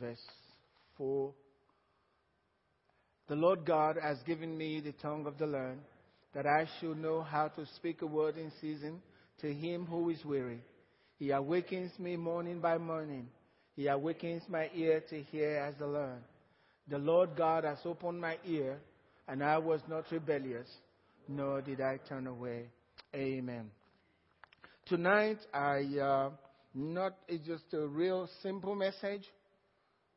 verse 4. The Lord God has given me the tongue of the learned, that I should know how to speak a word in season to him who is weary. He awakens me morning by morning. He awakens my ear to hear as the learn. The Lord God has opened my ear, and I was not rebellious, nor did I turn away. Amen. Tonight, I uh, not it's just a real simple message,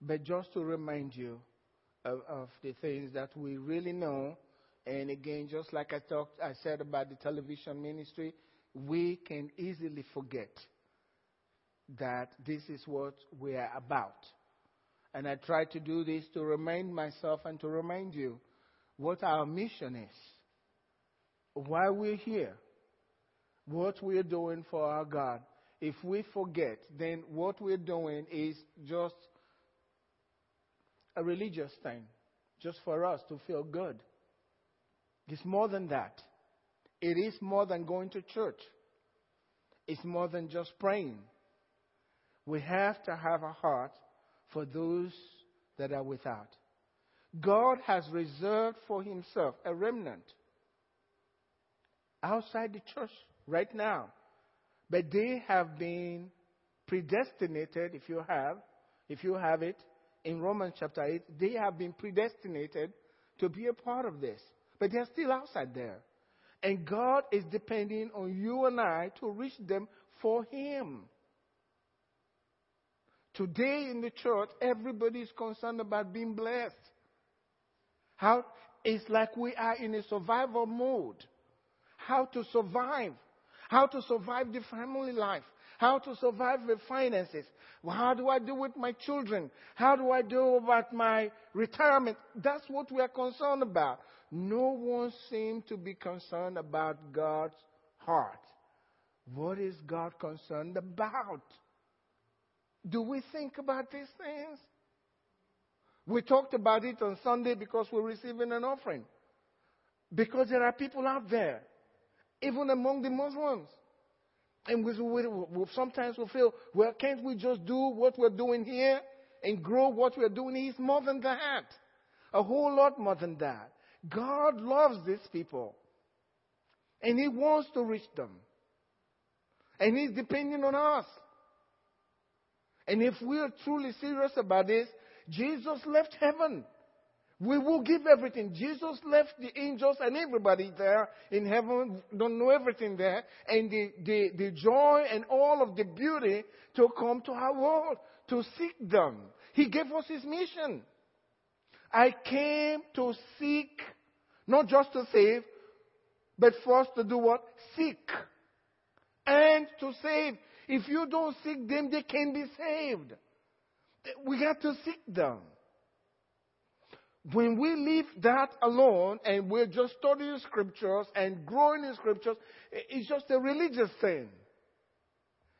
but just to remind you of, of the things that we really know. And again, just like I talked, I said about the television ministry, we can easily forget that this is what we are about. And I try to do this to remind myself and to remind you what our mission is, why we're here, what we're doing for our God. If we forget, then what we're doing is just a religious thing, just for us to feel good. It's more than that. It is more than going to church. It's more than just praying. We have to have a heart for those that are without. God has reserved for himself a remnant outside the church right now. But they have been predestinated, if you have, if you have it, in Romans chapter 8, they have been predestinated to be a part of this. But they're still outside there. And God is depending on you and I to reach them for Him. Today in the church, everybody is concerned about being blessed. How it's like we are in a survival mode. How to survive. How to survive the family life. How to survive the finances. How do I do with my children? How do I do about my retirement? That's what we are concerned about. No one seems to be concerned about God's heart. What is God concerned about? Do we think about these things? We talked about it on Sunday because we're receiving an offering. Because there are people out there, even among the Muslims. And we, we, we, sometimes we feel, well, can't we just do what we're doing here and grow what we're doing? He's more than that. A whole lot more than that. God loves these people. And He wants to reach them. And He's depending on us. And if we are truly serious about this, Jesus left heaven. We will give everything. Jesus left the angels and everybody there in heaven, don't know everything there, and the, the, the joy and all of the beauty to come to our world, to seek them. He gave us his mission. I came to seek, not just to save, but first to do what? Seek. And to save. If you don't seek them, they can be saved. We got to seek them. When we leave that alone and we're just studying scriptures and growing in scriptures, it's just a religious thing.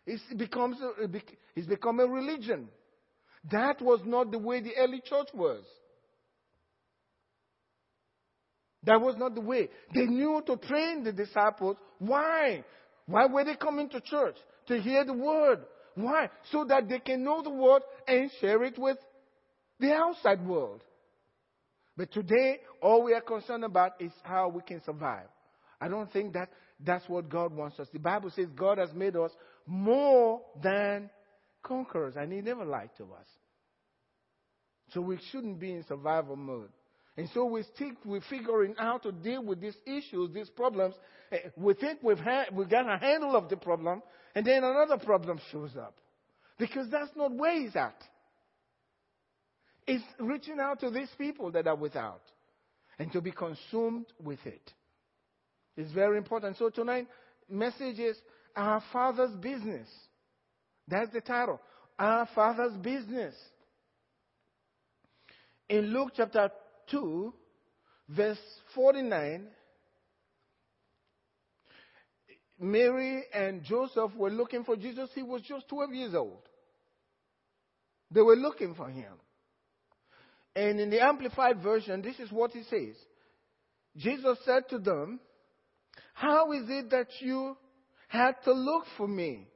It becomes it's become a religion. That was not the way the early church was. That was not the way. They knew to train the disciples. Why? Why were they coming to church? To hear the word. Why? So that they can know the word and share it with the outside world. But today, all we are concerned about is how we can survive. I don't think that that's what God wants us. The Bible says God has made us more than conquerors, and He never lied to us. So we shouldn't be in survival mode. And so we stick with figuring out how to deal with these issues, these problems. Eh, we think we've, we've got a handle of the problem, and then another problem shows up. Because that's not where He's at is reaching out to these people that are without and to be consumed with it. It's very important. So tonight, message is our Father's business. That's the title. Our Father's business. In Luke chapter 2, verse 49, Mary and Joseph were looking for Jesus. He was just 12 years old. They were looking for him. And in the Amplified Version, this is what he says Jesus said to them, How is it that you had to look for me?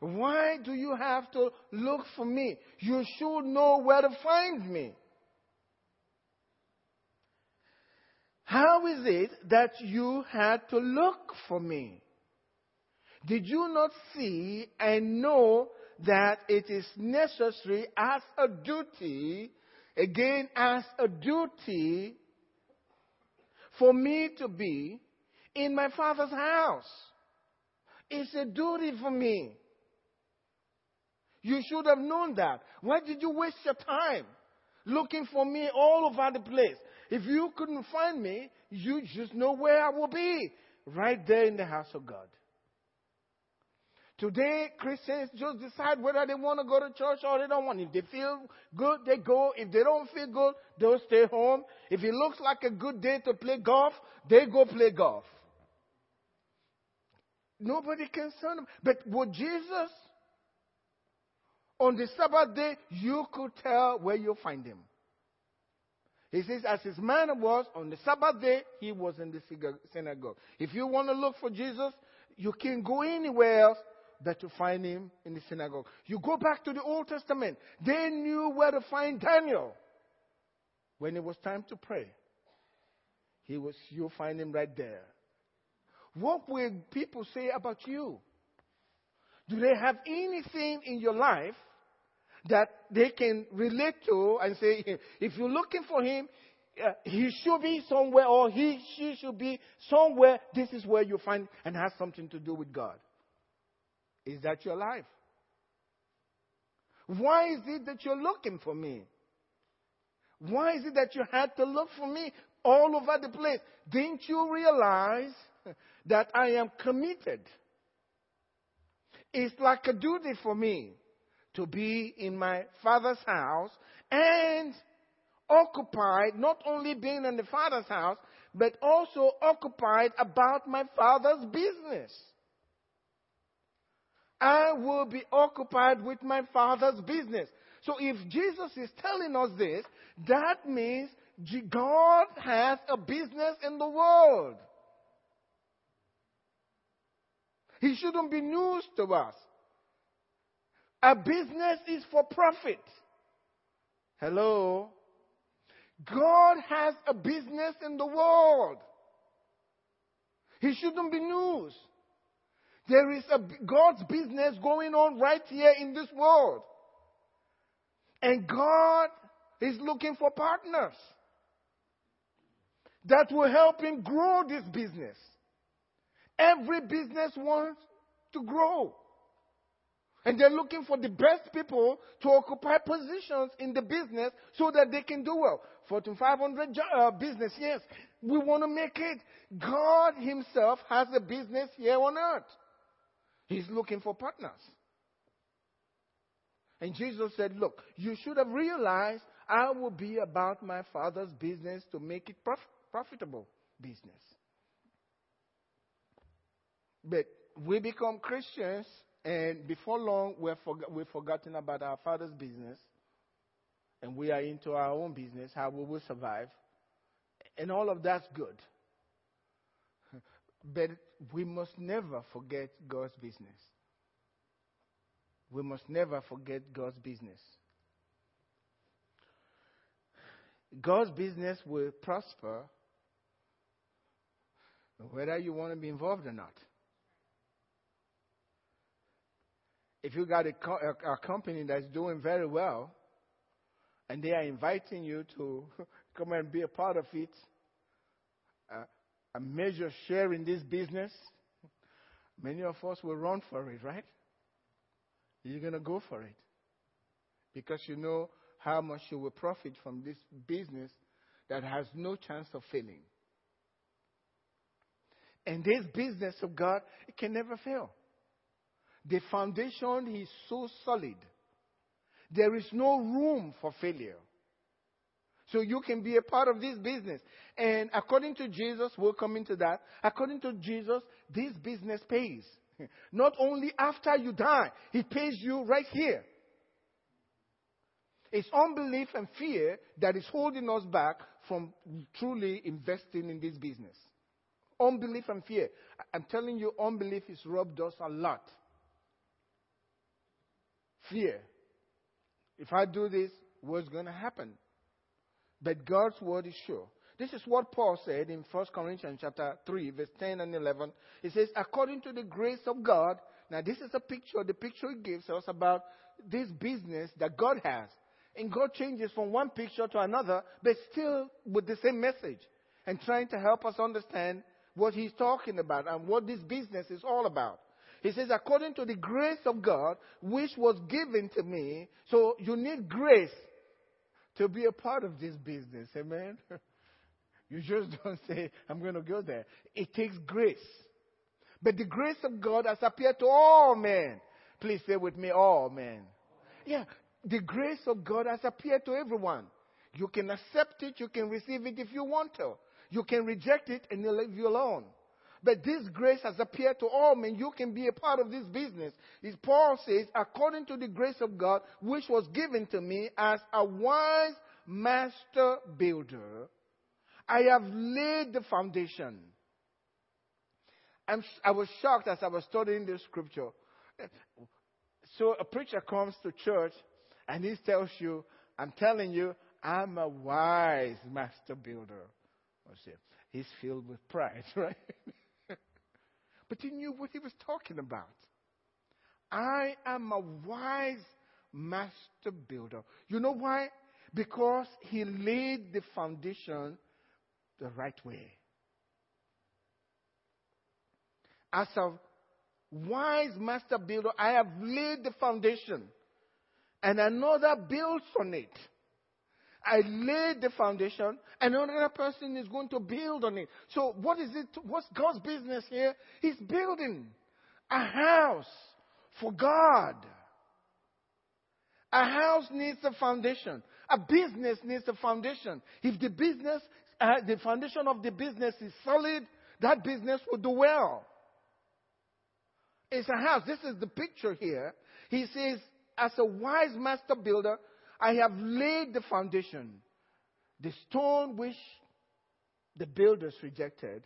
Why do you have to look for me? You should know where to find me. How is it that you had to look for me? Did you not see and know that it is necessary as a duty, again, as a duty, for me to be in my father's house? It's a duty for me. You should have known that. Why did you waste your time looking for me all over the place? If you couldn't find me, you just know where I will be. Right there in the house of God. Today, Christians just decide whether they want to go to church or they don't want. If they feel good, they go. If they don't feel good, they'll stay home. If it looks like a good day to play golf, they go play golf. Nobody can send them. But with Jesus, on the Sabbath day, you could tell where you'll find him. He says, as his manner was on the Sabbath day, he was in the synagogue. If you want to look for Jesus, you can go anywhere else but to find him in the synagogue. You go back to the Old Testament. They knew where to find Daniel. When it was time to pray, he was, you'll find him right there. What will people say about you? Do they have anything in your life that they can relate to and say, if you're looking for him, uh, he should be somewhere or he, she should be somewhere. This is where you find and has something to do with God. Is that your life? Why is it that you're looking for me? Why is it that you had to look for me all over the place? Didn't you realize that I am committed? It's like a duty for me to be in my father's house and occupied, not only being in the father's house, but also occupied about my father's business. I will be occupied with my father's business. So if Jesus is telling us this, that means God has a business in the world. He shouldn't be news to us. A business is for profit. Hello? God has a business in the world. He shouldn't be news. There is a God's business going on right here in this world. And God is looking for partners that will help him grow this business. Every business wants to grow. And they're looking for the best people to occupy positions in the business so that they can do well. Fortune 500 uh, business, yes. We want to make it. God Himself has a business here on earth. He's looking for partners. And Jesus said, Look, you should have realized I will be about my Father's business to make it prof- profitable business. But we become Christians, and before long, we're forg- we've forgotten about our Father's business, and we are into our own business, how we will survive. And all of that's good. But we must never forget God's business. We must never forget God's business. God's business will prosper whether you want to be involved or not. If you got a, co- a, a company that's doing very well and they are inviting you to come and be a part of it, uh, a major share in this business, many of us will run for it, right? You're going to go for it because you know how much you will profit from this business that has no chance of failing. And this business of God, it can never fail. The foundation is so solid. There is no room for failure. So you can be a part of this business. And according to Jesus, we'll come into that. According to Jesus, this business pays. Not only after you die, it pays you right here. It's unbelief and fear that is holding us back from truly investing in this business. Unbelief and fear. I'm telling you, unbelief has robbed us a lot. fear. If I do this, what's going to happen? But God's word is sure. This is what Paul said in 1 Corinthians chapter 3, verse 10 and 11. He says, according to the grace of God, now this is a picture, the picture he gives us about this business that God has. And God changes from one picture to another, but still with the same message and trying to help us understand what he's talking about and what this business is all about. He says, according to the grace of God, which was given to me. So you need grace to be a part of this business. Amen. You just don't say, I'm going to go there. It takes grace. But the grace of God has appeared to all men. Please say with me, all men. Yeah, the grace of God has appeared to everyone. You can accept it, you can receive it if you want to. You can reject it and leave you alone. But this grace has appeared to all men. You can be a part of this business. As Paul says, according to the grace of God, which was given to me as a wise master builder, I have laid the foundation. I'm, i was shocked as I was studying this scripture. So a preacher comes to church and he tells you, I'm telling you, I'm a wise master builder. He's filled with pride, right? But he knew what he was talking about. I am a wise master builder. You know why? Because he laid the foundation the right way. As a wise master builder, I have laid the foundation, and another builds on it. I laid the foundation, and another person is going to build on it. So, what is it? What's God's business here? He's building a house for God. A house needs a foundation. A business needs a foundation. If the business uh, the foundation of the business is solid, that business will do well. It's a house. This is the picture here. He says, as a wise master builder, I have laid the foundation. The stone which the builders rejected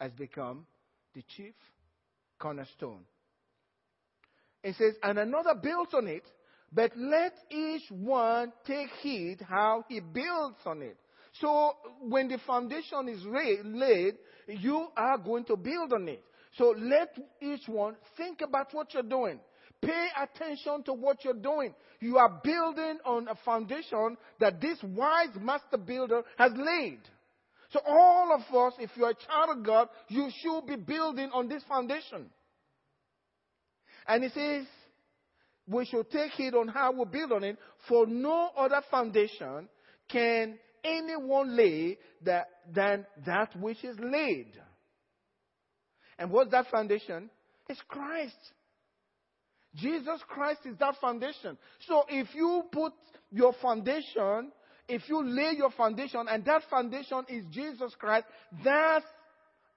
has become the chief cornerstone. It says, and another builds on it, but let each one take heed how he builds on it. So when the foundation is laid, you are going to build on it. So let each one think about what you're doing. Pay attention to what you're doing. You are building on a foundation that this wise master builder has laid. So all of us, if you're a child of God, you should be building on this foundation. And he says, we should take heed on how we build on it, for no other foundation can anyone lay that, than that which is laid. And what's that foundation? It's Christ. Jesus Christ is that foundation. So if you put your foundation, if you lay your foundation, and that foundation is Jesus Christ, that's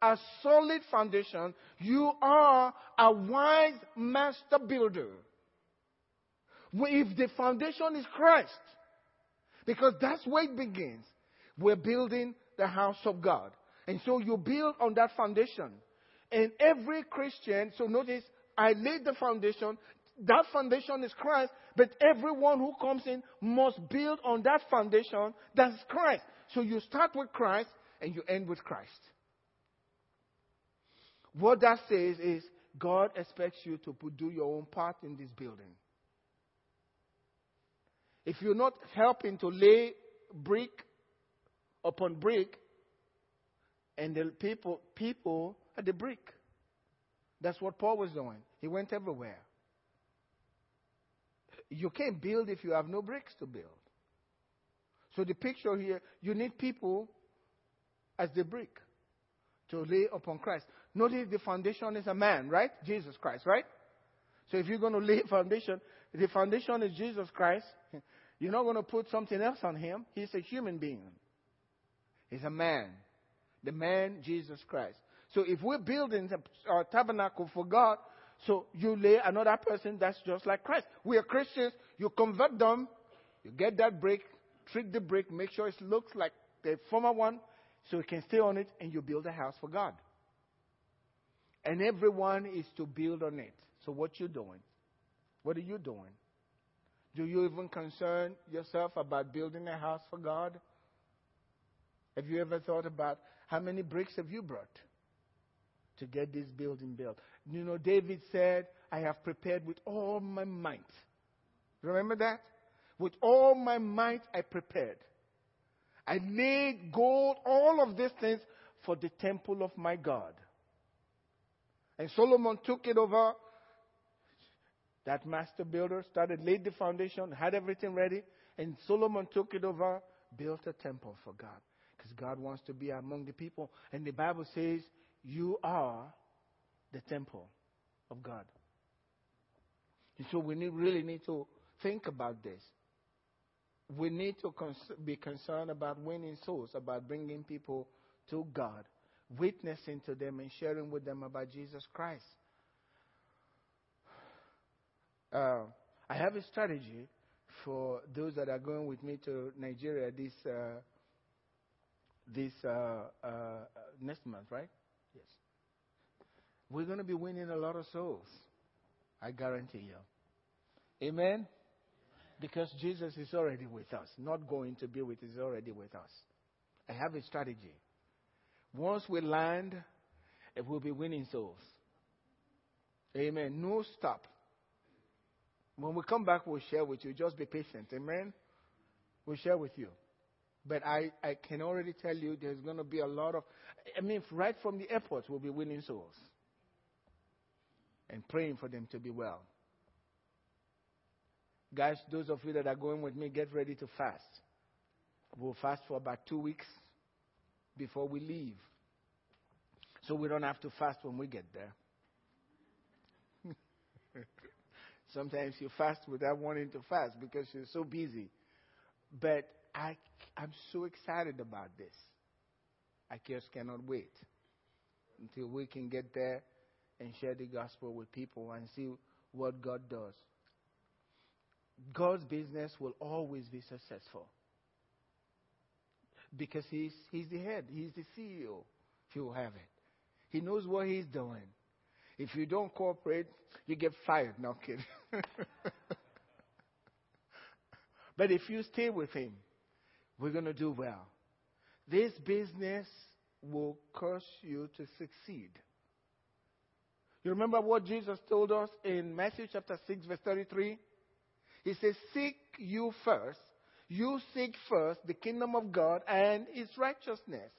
a solid foundation. You are a wise master builder. If the foundation is Christ, because that's where it begins. We're building the house of God. And so you build on that foundation. And every Christian, so notice, I laid the foundation. That foundation is Christ, but everyone who comes in must build on that foundation that's Christ. So you start with Christ and you end with Christ. What that says is God expects you to do your own part in this building. If you're not helping to lay brick upon brick, and the people people at the brick. That's what Paul was doing. He went everywhere. You can't build if you have no bricks to build. So the picture here, you need people as the brick to lay upon Christ. Notice the foundation is a man, right? Jesus Christ, right? So if you're going to lay foundation, the foundation is Jesus Christ. You're not going to put something else on him. He's a human being. He's a man. The man, Jesus Christ. So if we're building a tabernacle for God, so you lay another person that's just like Christ. We are Christians. You convert them. You get that brick, treat the brick, make sure it looks like the former one, so you can stay on it, and you build a house for God. And everyone is to build on it. So what you doing? What are you doing? Do you even concern yourself about building a house for God? Have you ever thought about how many bricks have you brought to get this building built? You know, David said, I have prepared with all my might. Remember that? With all my might I prepared. I laid gold, all of these things for the temple of my God. And Solomon took it over. That master builder started, laid the foundation, had everything ready, and Solomon took it over, built a temple for God. Because God wants to be among the people. And the Bible says, You are the temple of God. And so we need, really need to think about this. We need to cons- be concerned about winning souls, about bringing people to God, witnessing to them and sharing with them about Jesus Christ. Uh, I have a strategy for those that are going with me to Nigeria this uh, this uh, uh next month, right? We're going to be winning a lot of souls. I guarantee you. Amen. Because Jesus is already with us. Not going to be with, is already with us. I have a strategy. Once we land, eh, it will be winning souls. Amen. No stop. When we come back, we'll share with you. Just be patient. Amen. We'll share with you. But I, I can already tell you there's going to be a lot of, I mean, right from the airport, we'll be winning souls and praying for them to be well. Guys, those of you that are going with me, get ready to fast. We'll fast for about two weeks before we leave. So we don't have to fast when we get there. Sometimes you fast without wanting to fast because you're so busy. But I, I'm so excited about this. I just cannot wait until we can get there and share the gospel with people and see what God does. God's business will always be successful because he's, he's the head, he's the CEO, if you have it. He knows what he's doing. If you don't cooperate, you get fired. No kidding. but if you stay with him, we're going to do well. This business will cause you to succeed. You remember what Jesus told us in Matthew chapter 6, verse 33? He says, Seek you first. You seek first the kingdom of God and its righteousness.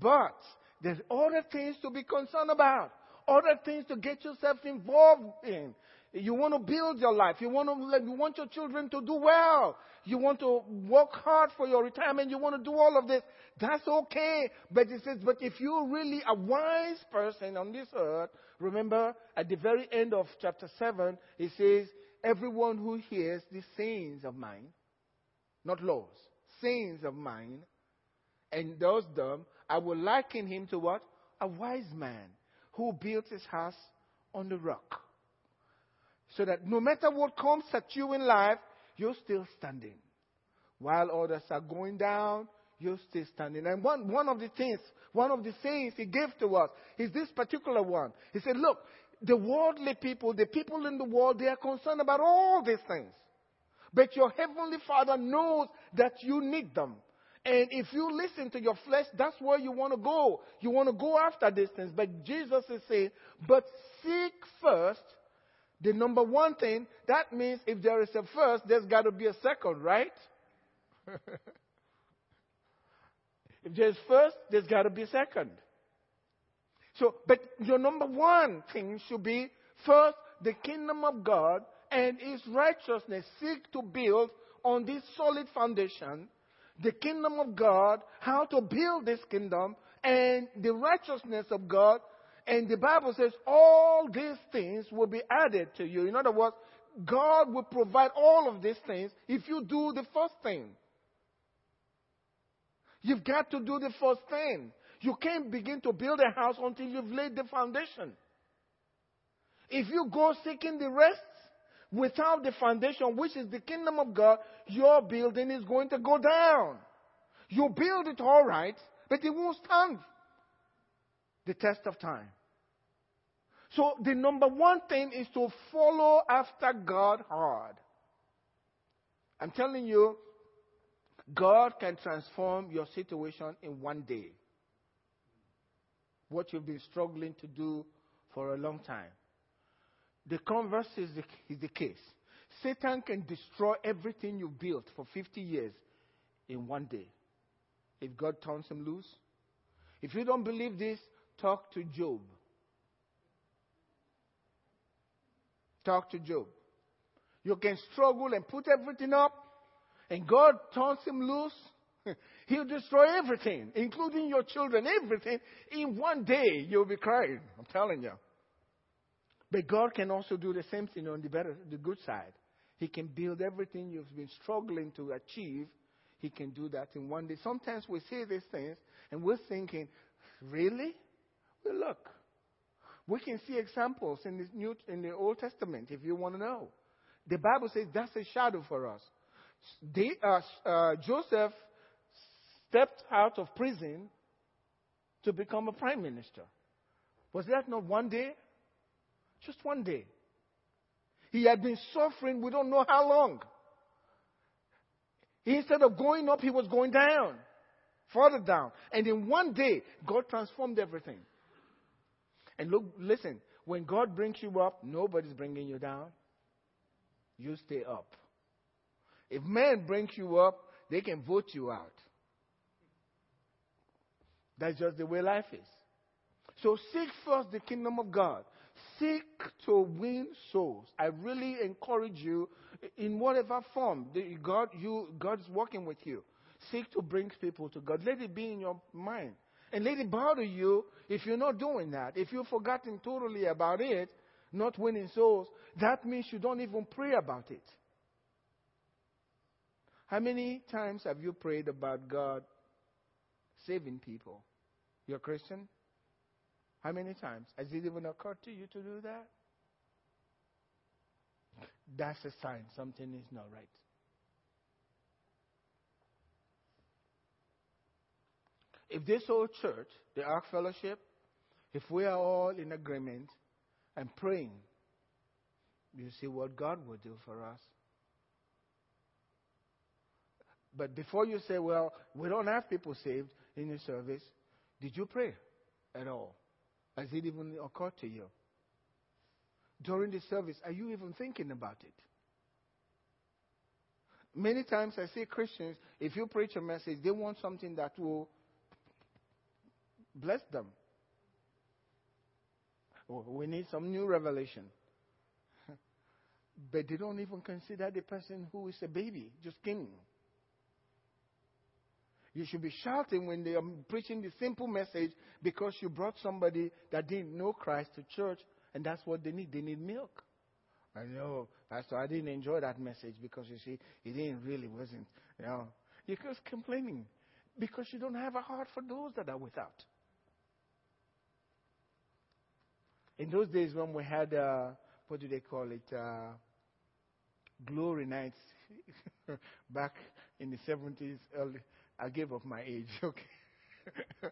But there's other things to be concerned about, other things to get yourself involved in. You want to build your life. You want to, you want your children to do well. You want to work hard for your retirement. You want to do all of this. That's okay. But it says, but if you're really a wise person on this earth, remember at the very end of chapter 7, it says, everyone who hears the sayings of mine, not laws, sayings of mine, and does them, I will liken him to what? A wise man who built his house on the rock. So that no matter what comes at you in life, you're still standing. While others are going down, you're still standing. And one, one of the things, one of the sayings he gave to us is this particular one. He said, Look, the worldly people, the people in the world, they are concerned about all these things. But your heavenly Father knows that you need them. And if you listen to your flesh, that's where you want to go. You want to go after these things. But Jesus is saying, but seek first the number one thing. That means if there is a first, there's got to be a second, right? if there's first, there's got to be second. So, but your number one thing should be first the kingdom of God and His righteousness. Seek to build on this solid foundation the kingdom of God, how to build this kingdom, and the righteousness of God. And the Bible says all these things will be added to you. In other words, God will provide all of these things if you do the first thing. You've got to do the first thing. You can't begin to build a house until you've laid the foundation. If you go seeking the rest without the foundation, which is the kingdom of God, your building is going to go down. You build it all right, but it won't stand the test of time. So the number one thing is to follow after God hard. I'm telling you, God can transform your situation in one day. What you've been struggling to do for a long time. The converse is the, is the case. Satan can destroy everything you built for 50 years in one day if God turns him loose. If you don't believe this, talk to Job. Talk to Job. You can struggle and put everything up, and God turns him loose. He'll destroy everything, including your children, everything. In one day, you'll be crying. I'm telling you. But God can also do the same thing on the better, the good side. He can build everything you've been struggling to achieve. He can do that in one day. Sometimes we see these things and we're thinking, really? Well, look, we can see examples in the New, in the Old Testament if you want to know. The Bible says that's a shadow for us. They, uh, uh, Joseph stepped out of prison to become a prime minister. Was that not one day? Just one day. He had been suffering, we don't know how long. Instead of going up, he was going down, further down. And in one day, God transformed everything. And look, listen, when God brings you up, nobody's bringing you down. You stay up. If men bring you up, they can vote you out. That's just the way life is. So seek first the kingdom of God seek to win souls. I really encourage you in whatever form God you God's working with you. Seek to bring people to God. Let it be in your mind. And let it bother you if you're not doing that. If you've forgotten totally about it, not winning souls, that means you don't even pray about it. How many times have you prayed about God saving people? You're a Christian? How many times? Has it even occurred to you to do that? That's a sign something is not right. If this whole church, the Ark Fellowship, if we are all in agreement and praying, you see what God will do for us. But before you say, well, we don't have people saved in the service, did you pray at all? Has it even occurred to you? During the service, are you even thinking about it? Many times I see Christians, if you preach a message, they want something that will bless them. We need some new revelation. but they don't even consider the person who is a baby, just came. You should be shouting when they are preaching the simple message because you brought somebody that didn't know Christ to church, and that's what they need. They need milk. I know, Pastor, I didn't enjoy that message because you see, it didn't really wasn't, you know. You're just complaining because you don't have a heart for those that are without. In those days when we had, uh, what do they call it, uh, glory nights, back in the 70s, early, I gave up my age, okay.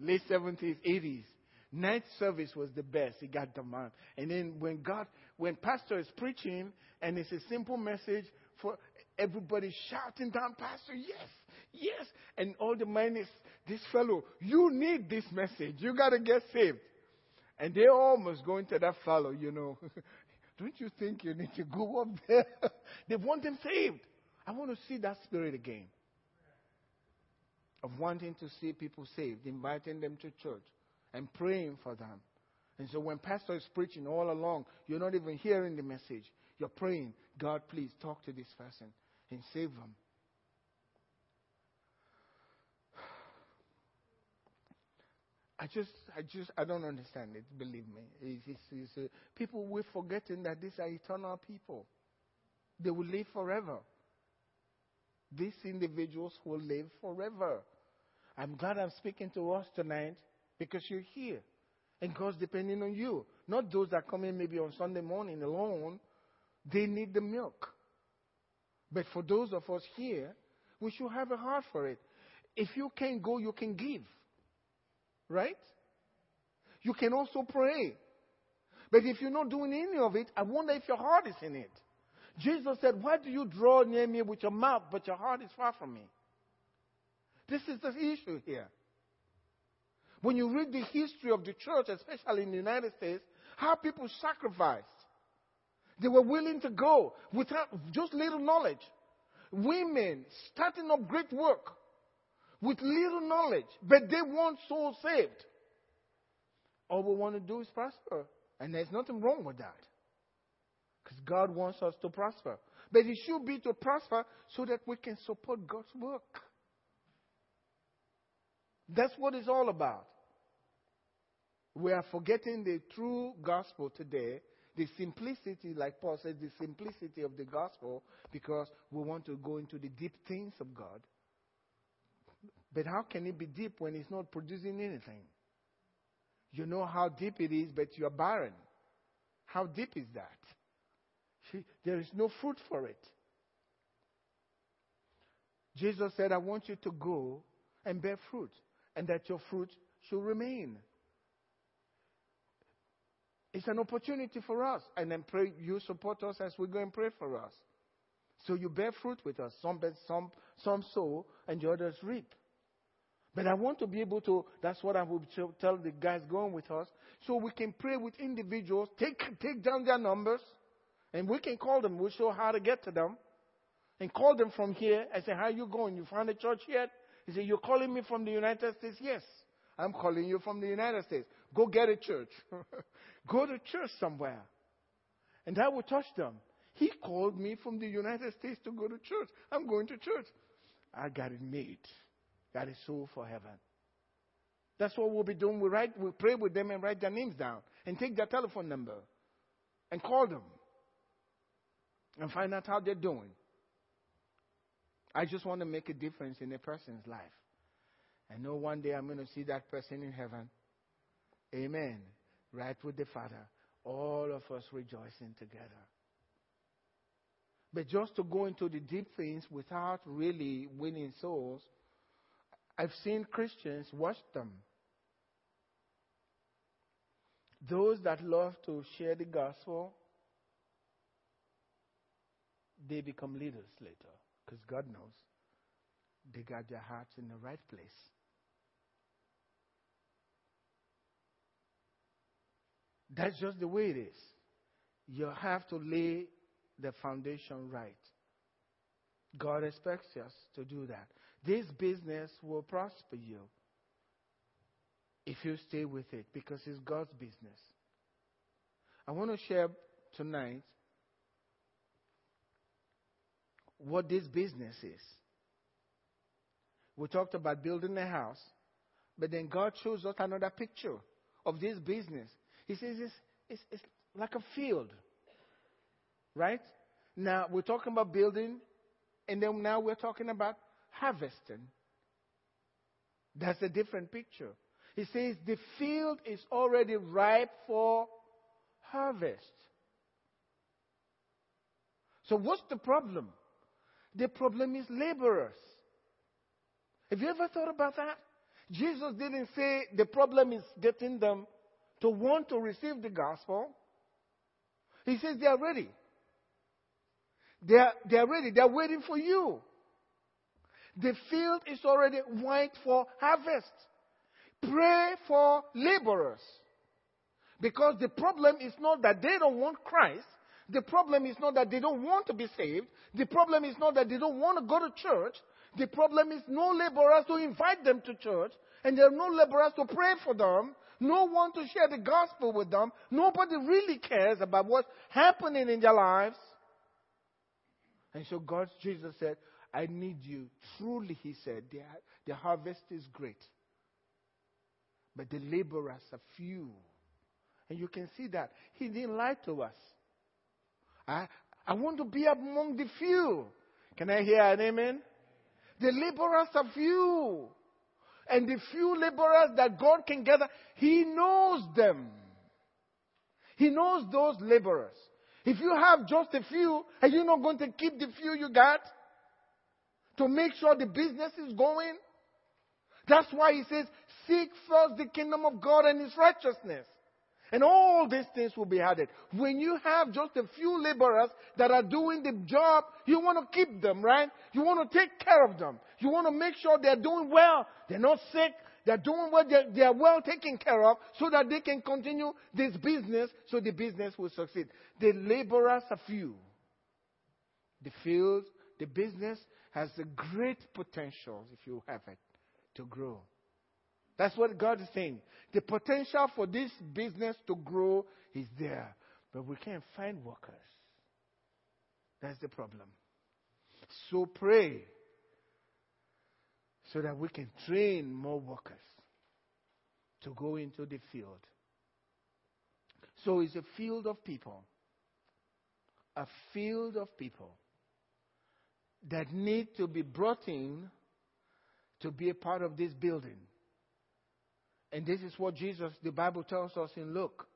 Late 70s, 80s. Night service was the best. It got the man. And then when God, when pastor is preaching and it's a simple message for everybody shouting down, Pastor, yes, yes. And all the men is, this fellow, you need this message. You got to get saved. And they almost go into that fellow, you know. Don't you think you need to go up there? they want him saved. I want to see that spirit again of wanting to see people saved, inviting them to church, and praying for them. And so when pastor is preaching all along, you're not even hearing the message. You're praying, God, please talk to this person and save them. I just, I just, I don't understand it. Believe me, it's, it's, it's, uh, people we're forgetting that these are eternal people. They will live forever. These individuals will live forever. I'm glad I'm speaking to us tonight because you're here. And God's depending on you. Not those that come in maybe on Sunday morning alone. They need the milk. But for those of us here, we should have a heart for it. If you can't go, you can give. Right? You can also pray. But if you're not doing any of it, I wonder if your heart is in it. Jesus said, Why do you draw near me with your mouth, but your heart is far from me? This is the issue here. When you read the history of the church, especially in the United States, how people sacrificed. They were willing to go without just little knowledge. Women starting up great work with little knowledge, but they want souls saved. All we want to do is prosper. And there's nothing wrong with that. Because God wants us to prosper. But it should be to prosper so that we can support God's work. That's what it's all about. We are forgetting the true gospel today, the simplicity, like Paul says, the simplicity of the gospel, because we want to go into the deep things of God. But how can it be deep when it's not producing anything? You know how deep it is, but you're barren. How deep is that? There is no fruit for it. Jesus said, I want you to go and bear fruit, and that your fruit should remain. It's an opportunity for us. And then pray, you support us as we go and pray for us. So you bear fruit with us. Some, some, some sow, and the others reap. But I want to be able to, that's what I will tell the guys going with us, so we can pray with individuals, take, take down their numbers, and we can call them. We'll show how to get to them. And call them from here. I say, how are you going? You found a church yet? He said, you're calling me from the United States? Yes. I'm calling you from the United States. Go get a church. Go to church somewhere. And that will touch them. He called me from the United States to go to church. I'm going to church. I got it made. Got a soul for heaven. That's what we'll be doing. We write, we pray with them and write their names down and take their telephone number and call them and find out how they're doing. I just want to make a difference in a person's life. I know one day I'm going to see that person in heaven. Amen. Right with the Father. All of us rejoicing together. But just to go into the deep things without really winning souls, I've seen Christians watch them. Those that love to share the gospel, they become leaders later because God knows they got their hearts in the right place. That's just the way it is. You have to lay the foundation right. God expects us to do that. This business will prosper you if you stay with it because it's God's business. I want to share tonight what this business is. We talked about building a house, but then God shows us another picture of this business. He says it's, it's, it's like a field, right? Now we're talking about building, and then now we're talking about harvesting. That's a different picture. He says the field is already ripe for harvest. So, what's the problem? The problem is laborers. Have you ever thought about that? Jesus didn't say the problem is getting them to want to receive the gospel. He says they are ready. They are, they are ready. They are waiting for you. The field is already white for harvest. Pray for laborers. Because the problem is not that they don't want Christ. The problem is not that they don't want to be saved. The problem is not that they don't want to go to church. The problem is no laborers to invite them to church. And there are no laborers to pray for them. No one to share the gospel with them. Nobody really cares about what's happening in their lives. And so God, Jesus said, I need you. Truly, he said, the, the harvest is great, but the laborers are few. And you can see that. He didn't lie to us. I, I want to be among the few. Can I hear an amen? The laborers are few. And the few laborers that God can gather, He knows them. He knows those laborers. If you have just a few, are you not going to keep the few you got? to make sure the business is going. That's why he says, seek first the kingdom of God and his righteousness. And all these things will be added. When you have just a few laborers that are doing the job, you want to keep them, right? You want to take care of them. You want to make sure they're doing well. They're not sick. They're doing well. they're, they're well taken care of so that they can continue this business so the business will succeed. The laborers are few. The field, the business has a great potential if you have it to grow. That's what God is saying. The potential for this business to grow is there, but we can't find workers. That's the problem. So pray so that we can train more workers to go into the field. So it's a field of people. A field of people that need to be brought in to be a part of this building. And this is what Jesus, the Bible tells us in Luke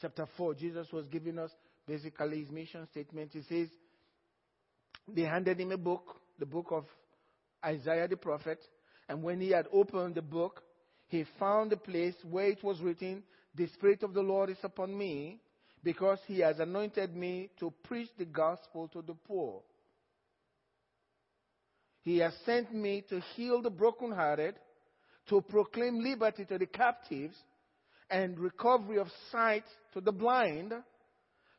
chapter 4. Jesus was giving us basically his mission statement. He says, they handed him a book, the book of Isaiah the prophet. And when he had opened the book, he found the place where it was written, The Spirit of the Lord is upon me, because he has anointed me to preach the gospel to the poor. He has sent me to heal the brokenhearted, to proclaim liberty to the captives, and recovery of sight to the blind,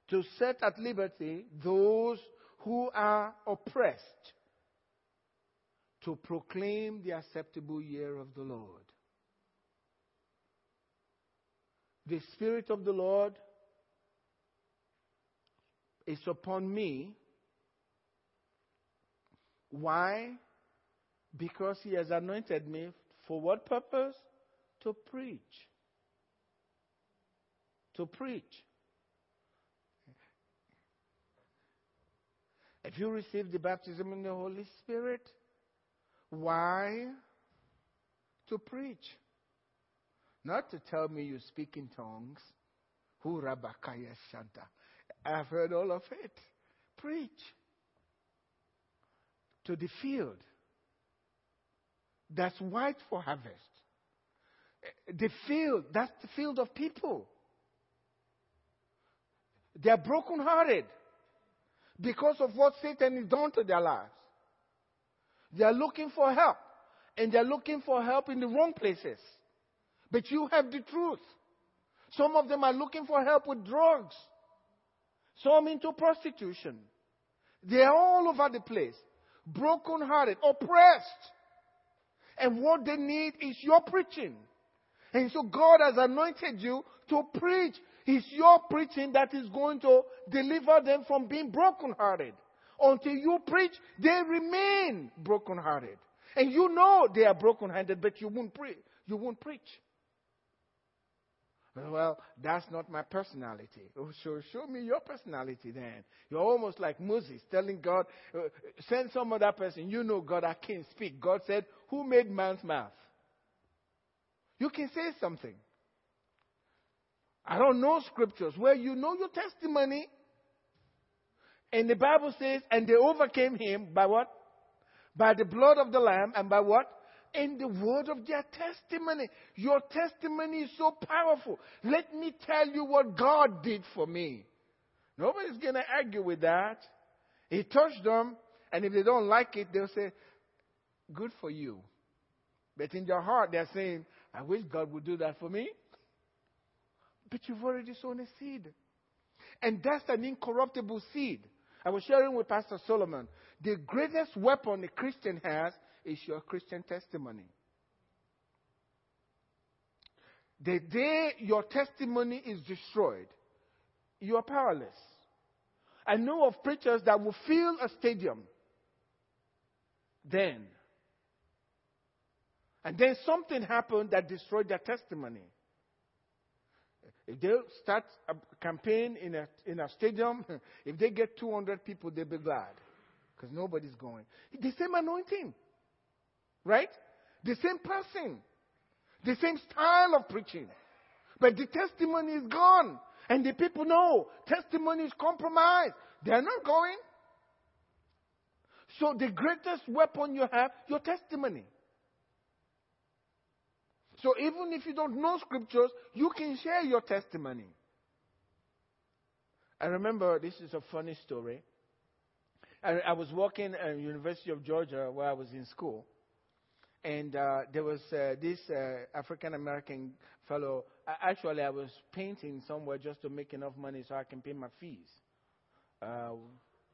to set at liberty those who are oppressed, to proclaim the acceptable year of the Lord. The Spirit of the Lord is upon me. Why? Because He has anointed me for what purpose? To preach. To preach. If you receive the baptism in the Holy Spirit, why? To preach. Not to tell me you speak in tongues. Hurabakaya Shanta. I've heard all of it. Preach. To the field that's white for harvest. The field, that's the field of people. They're brokenhearted because of what Satan has done to their lives. They're looking for help, and they're looking for help in the wrong places. But you have the truth. Some of them are looking for help with drugs, some into prostitution. They're all over the place, brokenhearted, oppressed. And what they need is your preaching. And so God has anointed you to preach. It's your preaching that is going to deliver them from being brokenhearted. Until you preach, they remain brokenhearted. And you know they are brokenhearted, but you won't preach. You won't preach. Well, that's not my personality. Oh, so show me your personality then. You're almost like Moses telling God, uh, send some other person. You know God, I can't speak. God said, Who made man's mouth? You can say something. I don't know scriptures where you know your testimony. And the Bible says, and they overcame him by what? By the blood of the Lamb and by what? In the word of their testimony. Your testimony is so powerful. Let me tell you what God did for me. Nobody's going to argue with that. He touched them, and if they don't like it, they'll say, Good for you. But in their heart, they're saying, I wish God would do that for me. But you've already sown a seed. And that's an incorruptible seed. I was sharing with Pastor Solomon. The greatest weapon a Christian has is your Christian testimony. The day your testimony is destroyed, you are powerless. I know of preachers that will fill a stadium then. And then something happened that destroyed their testimony. If they start a campaign in a, in a stadium, if they get 200 people, they'll be glad because nobody's going. The same anointing. Right? The same person. The same style of preaching. But the testimony is gone. And the people know testimony is compromised. They're not going. So the greatest weapon you have, your testimony. So even if you don't know scriptures, you can share your testimony. I remember this is a funny story. I, I was working at University of Georgia where I was in school, and uh, there was uh, this uh, African American fellow. Actually, I was painting somewhere just to make enough money so I can pay my fees uh,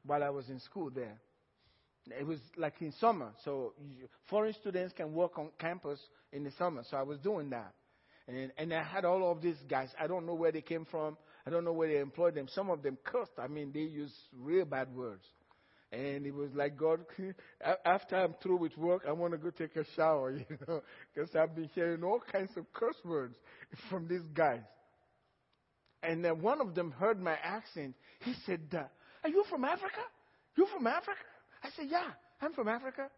while I was in school there. It was like in summer, so foreign students can work on campus in the summer. So I was doing that, and and I had all of these guys. I don't know where they came from. I don't know where they employed them. Some of them cursed. I mean, they used real bad words. And it was like, God, after I'm through with work, I want to go take a shower, you know, because I've been hearing all kinds of curse words from these guys. And then one of them heard my accent. He said, Are you from Africa? You from Africa? I said, Yeah, I'm from Africa.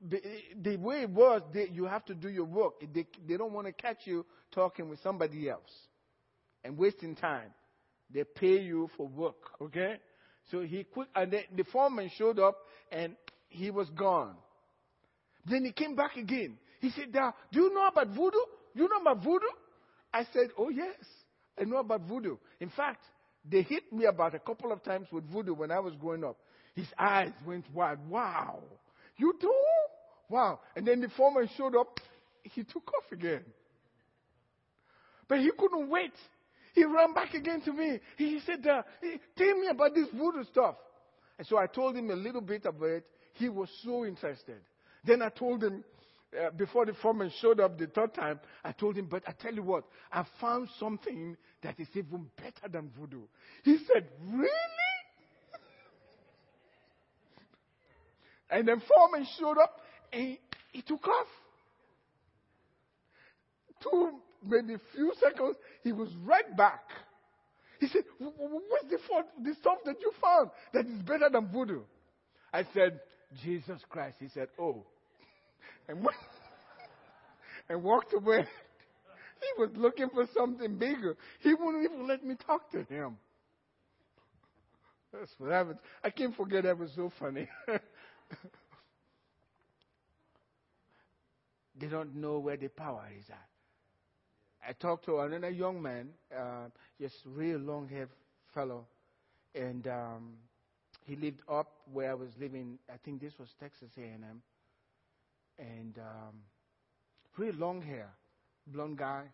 The, the way it was, they, you have to do your work. They, they don't want to catch you talking with somebody else and wasting time. They pay you for work, okay? So he quick, and then the foreman showed up and he was gone. Then he came back again. He said, Do you know about voodoo? You know about voodoo? I said, Oh, yes, I know about voodoo. In fact, they hit me about a couple of times with voodoo when I was growing up. His eyes went wide. Wow. You do? Wow. And then the foreman showed up. He took off again. But he couldn't wait. He ran back again to me. He said, uh, Tell me about this voodoo stuff. And so I told him a little bit about it. He was so interested. Then I told him, uh, before the foreman showed up the third time, I told him, But I tell you what, I found something that is even better than voodoo. He said, Really? and then foreman showed up and he, he took off. Two maybe a few seconds, he was right back. He said, What's the, fault, the stuff that you found that is better than voodoo? I said, Jesus Christ. He said, Oh. And, went, and walked away. He was looking for something bigger. He wouldn't even let me talk to him. That's what happened. I can't forget that was so funny. they don't know where the power is at. I talked to another young man, uh, just real long haired fellow, and um, he lived up where I was living. I think this was Texas A&M, and um, real long hair, blonde guy.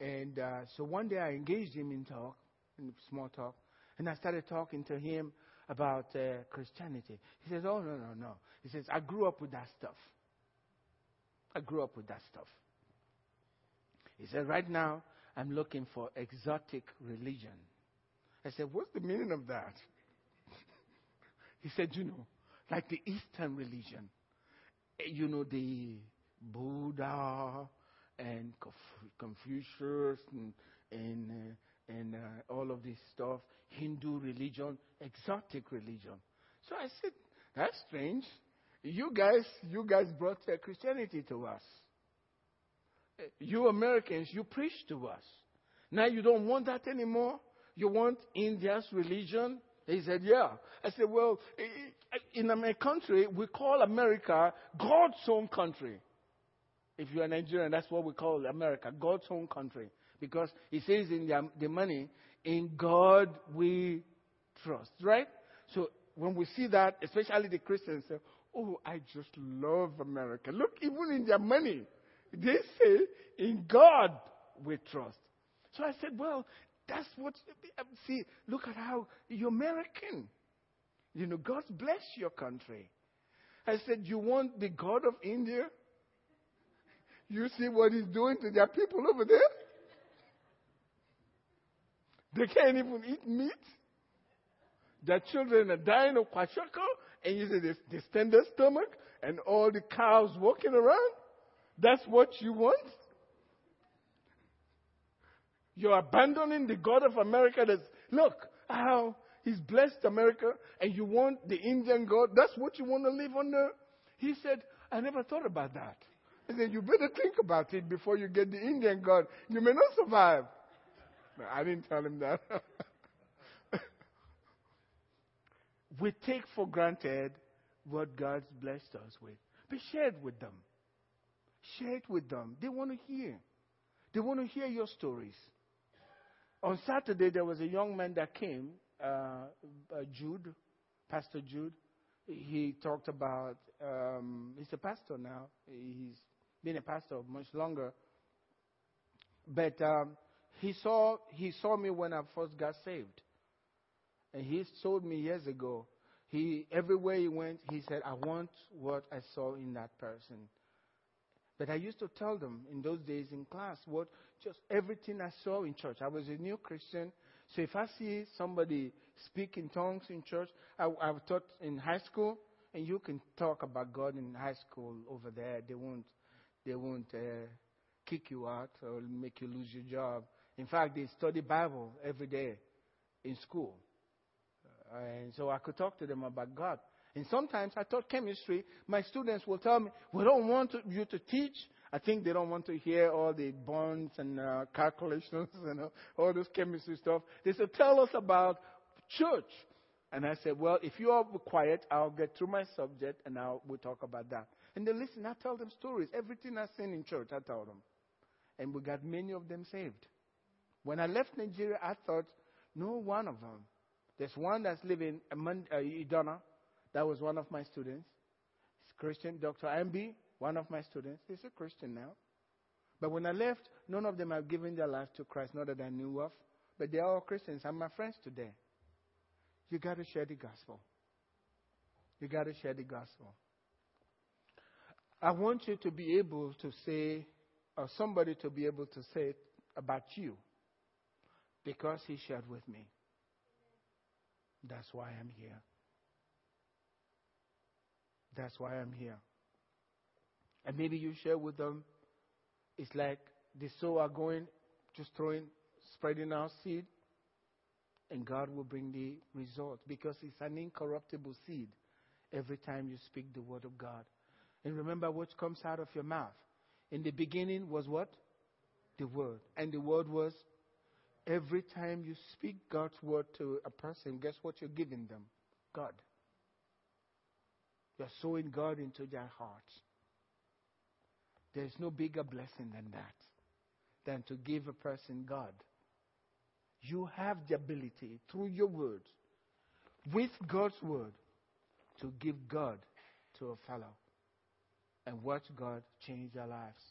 And uh, so one day I engaged him in talk, in small talk, and I started talking to him about uh, Christianity. He says, "Oh no, no, no." He says, "I grew up with that stuff. I grew up with that stuff." He said, Right now, I'm looking for exotic religion. I said, What's the meaning of that? he said, You know, like the Eastern religion. Eh, you know, the Buddha and Confucius and, and, uh, and uh, all of this stuff, Hindu religion, exotic religion. So I said, That's strange. You guys, you guys brought uh, Christianity to us you Americans, you preach to us. Now you don't want that anymore? You want India's religion? He said, Yeah. I said, Well, in my country, we call America God's own country. If you're a Nigerian, that's what we call America, God's own country. Because he says in the, the money, in God we trust, right? So when we see that, especially the Christians say, Oh, I just love America. Look, even in their money, they say, in God we trust. So I said, well, that's what, see, look at how you're American. You know, God bless your country. I said, you want the God of India? You see what he's doing to their people over there? They can't even eat meat. Their children are dying of kwashiorkor, and you see they, they stand their stomach, and all the cows walking around. That's what you want? You're abandoning the God of America that's, look, how he's blessed America and you want the Indian God. That's what you want to live under? He said, I never thought about that. I said, you better think about it before you get the Indian God. You may not survive. No, I didn't tell him that. we take for granted what God's blessed us with. Be shared with them. Share it with them. They want to hear. They want to hear your stories. On Saturday, there was a young man that came, uh, uh, Jude, Pastor Jude. He talked about, um, he's a pastor now. He's been a pastor much longer. But um, he, saw, he saw me when I first got saved. And he told me years ago, he, everywhere he went, he said, I want what I saw in that person. But I used to tell them in those days in class what just everything I saw in church. I was a new Christian. So if I see somebody speak in tongues in church, I, I've taught in high school, and you can talk about God in high school over there. They won't, they won't uh, kick you out or make you lose your job. In fact, they study Bible every day in school. Uh, and so I could talk to them about God. And sometimes I taught chemistry. My students will tell me, we don't want to, you to teach. I think they don't want to hear all the bonds and uh, calculations and uh, all this chemistry stuff. They said, tell us about church. And I said, well, if you are quiet, I'll get through my subject and I'll, we'll talk about that. And they listen. I tell them stories. Everything I've seen in church, I tell them. And we got many of them saved. When I left Nigeria, I thought, no one of them. There's one that's living in uh, Idona. That was one of my students. He's Christian. Dr. MB, one of my students. He's a Christian now. But when I left, none of them have given their life to Christ, not that I knew of. But they are all Christians. I'm my friends today. You got to share the gospel. You got to share the gospel. I want you to be able to say, or somebody to be able to say it about you because he shared with me. That's why I'm here. That's why I'm here. And maybe you share with them, it's like the sow are going, just throwing, spreading out seed, and God will bring the result because it's an incorruptible seed every time you speak the word of God. And remember what comes out of your mouth. In the beginning was what? The word. And the word was every time you speak God's word to a person, guess what you're giving them? God. You're sowing God into their hearts. There's no bigger blessing than that, than to give a person God. You have the ability through your word, with God's word, to give God to a fellow and watch God change their lives.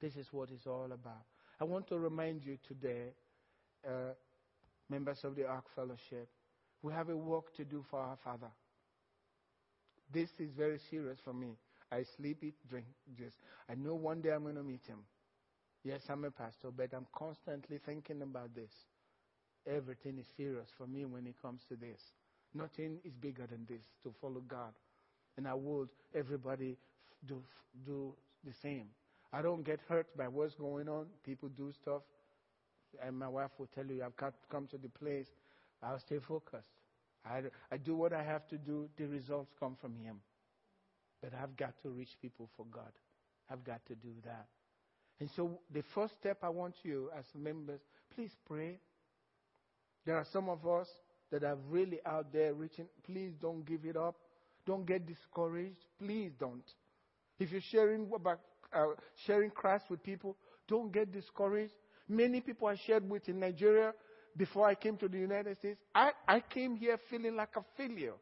This is what it's all about. I want to remind you today, uh, members of the Ark Fellowship, we have a work to do for our Father. This is very serious for me. I sleep, eat, drink, just. I know one day I'm going to meet him. Yes, I'm a pastor, but I'm constantly thinking about this. Everything is serious for me when it comes to this. Nothing is bigger than this to follow God. And I would everybody do, do the same. I don't get hurt by what's going on. People do stuff. And my wife will tell you, I've come to the place. I'll stay focused. I, I do what I have to do. The results come from Him. But I've got to reach people for God. I've got to do that. And so the first step I want you as members, please pray. There are some of us that are really out there reaching. Please don't give it up. Don't get discouraged. Please don't. If you're sharing about uh, sharing Christ with people, don't get discouraged. Many people I shared with in Nigeria before I came to the United States, I, I came here feeling like a failure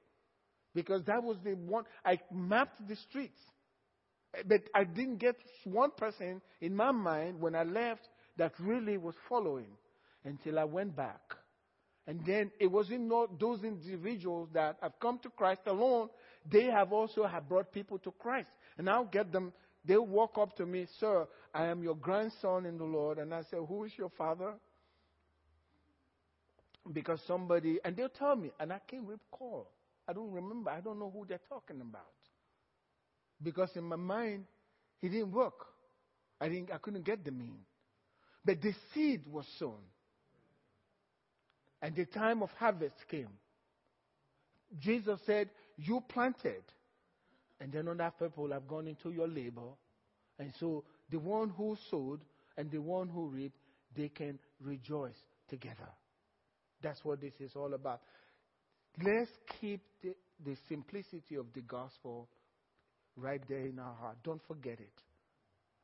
because that was the one I mapped the streets. But I didn't get one person in my mind when I left that really was following until I went back. And then it wasn't those individuals that have come to Christ alone. They have also have brought people to Christ. And I'll get them, they'll walk up to me, Sir, I am your grandson in the Lord. And I say, Who is your father? Because somebody, and they'll tell me, and I can't recall. I don't remember. I don't know who they're talking about. Because in my mind, it didn't work. I, didn't, I couldn't get the mean. But the seed was sown. And the time of harvest came. Jesus said, You planted. And then other people have gone into your labor. And so the one who sowed and the one who reaped, they can rejoice together. That's what this is all about. Let's keep the, the simplicity of the gospel right there in our heart. Don't forget it.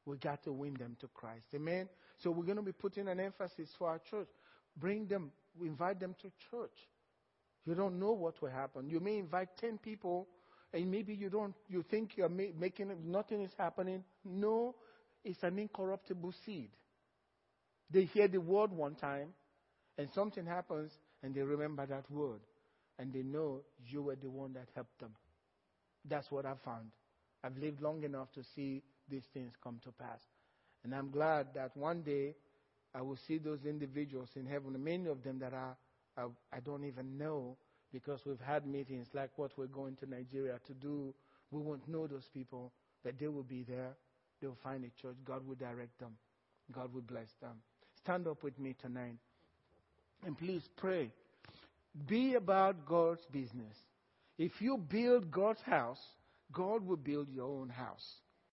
We got to win them to Christ. Amen. So we're going to be putting an emphasis for our church. Bring them, invite them to church. You don't know what will happen. You may invite 10 people and maybe you don't, you think you're making, nothing is happening. No, it's an incorruptible seed. They hear the word one time and something happens and they remember that word and they know you were the one that helped them. That's what I found. I've lived long enough to see these things come to pass. And I'm glad that one day I will see those individuals in heaven, many of them that I, I, I don't even know because we've had meetings like what we're going to Nigeria to do. We won't know those people, but they will be there. They'll find a church. God will direct them. God will bless them. Stand up with me tonight. And please pray. Be about God's business. If you build God's house, God will build your own house.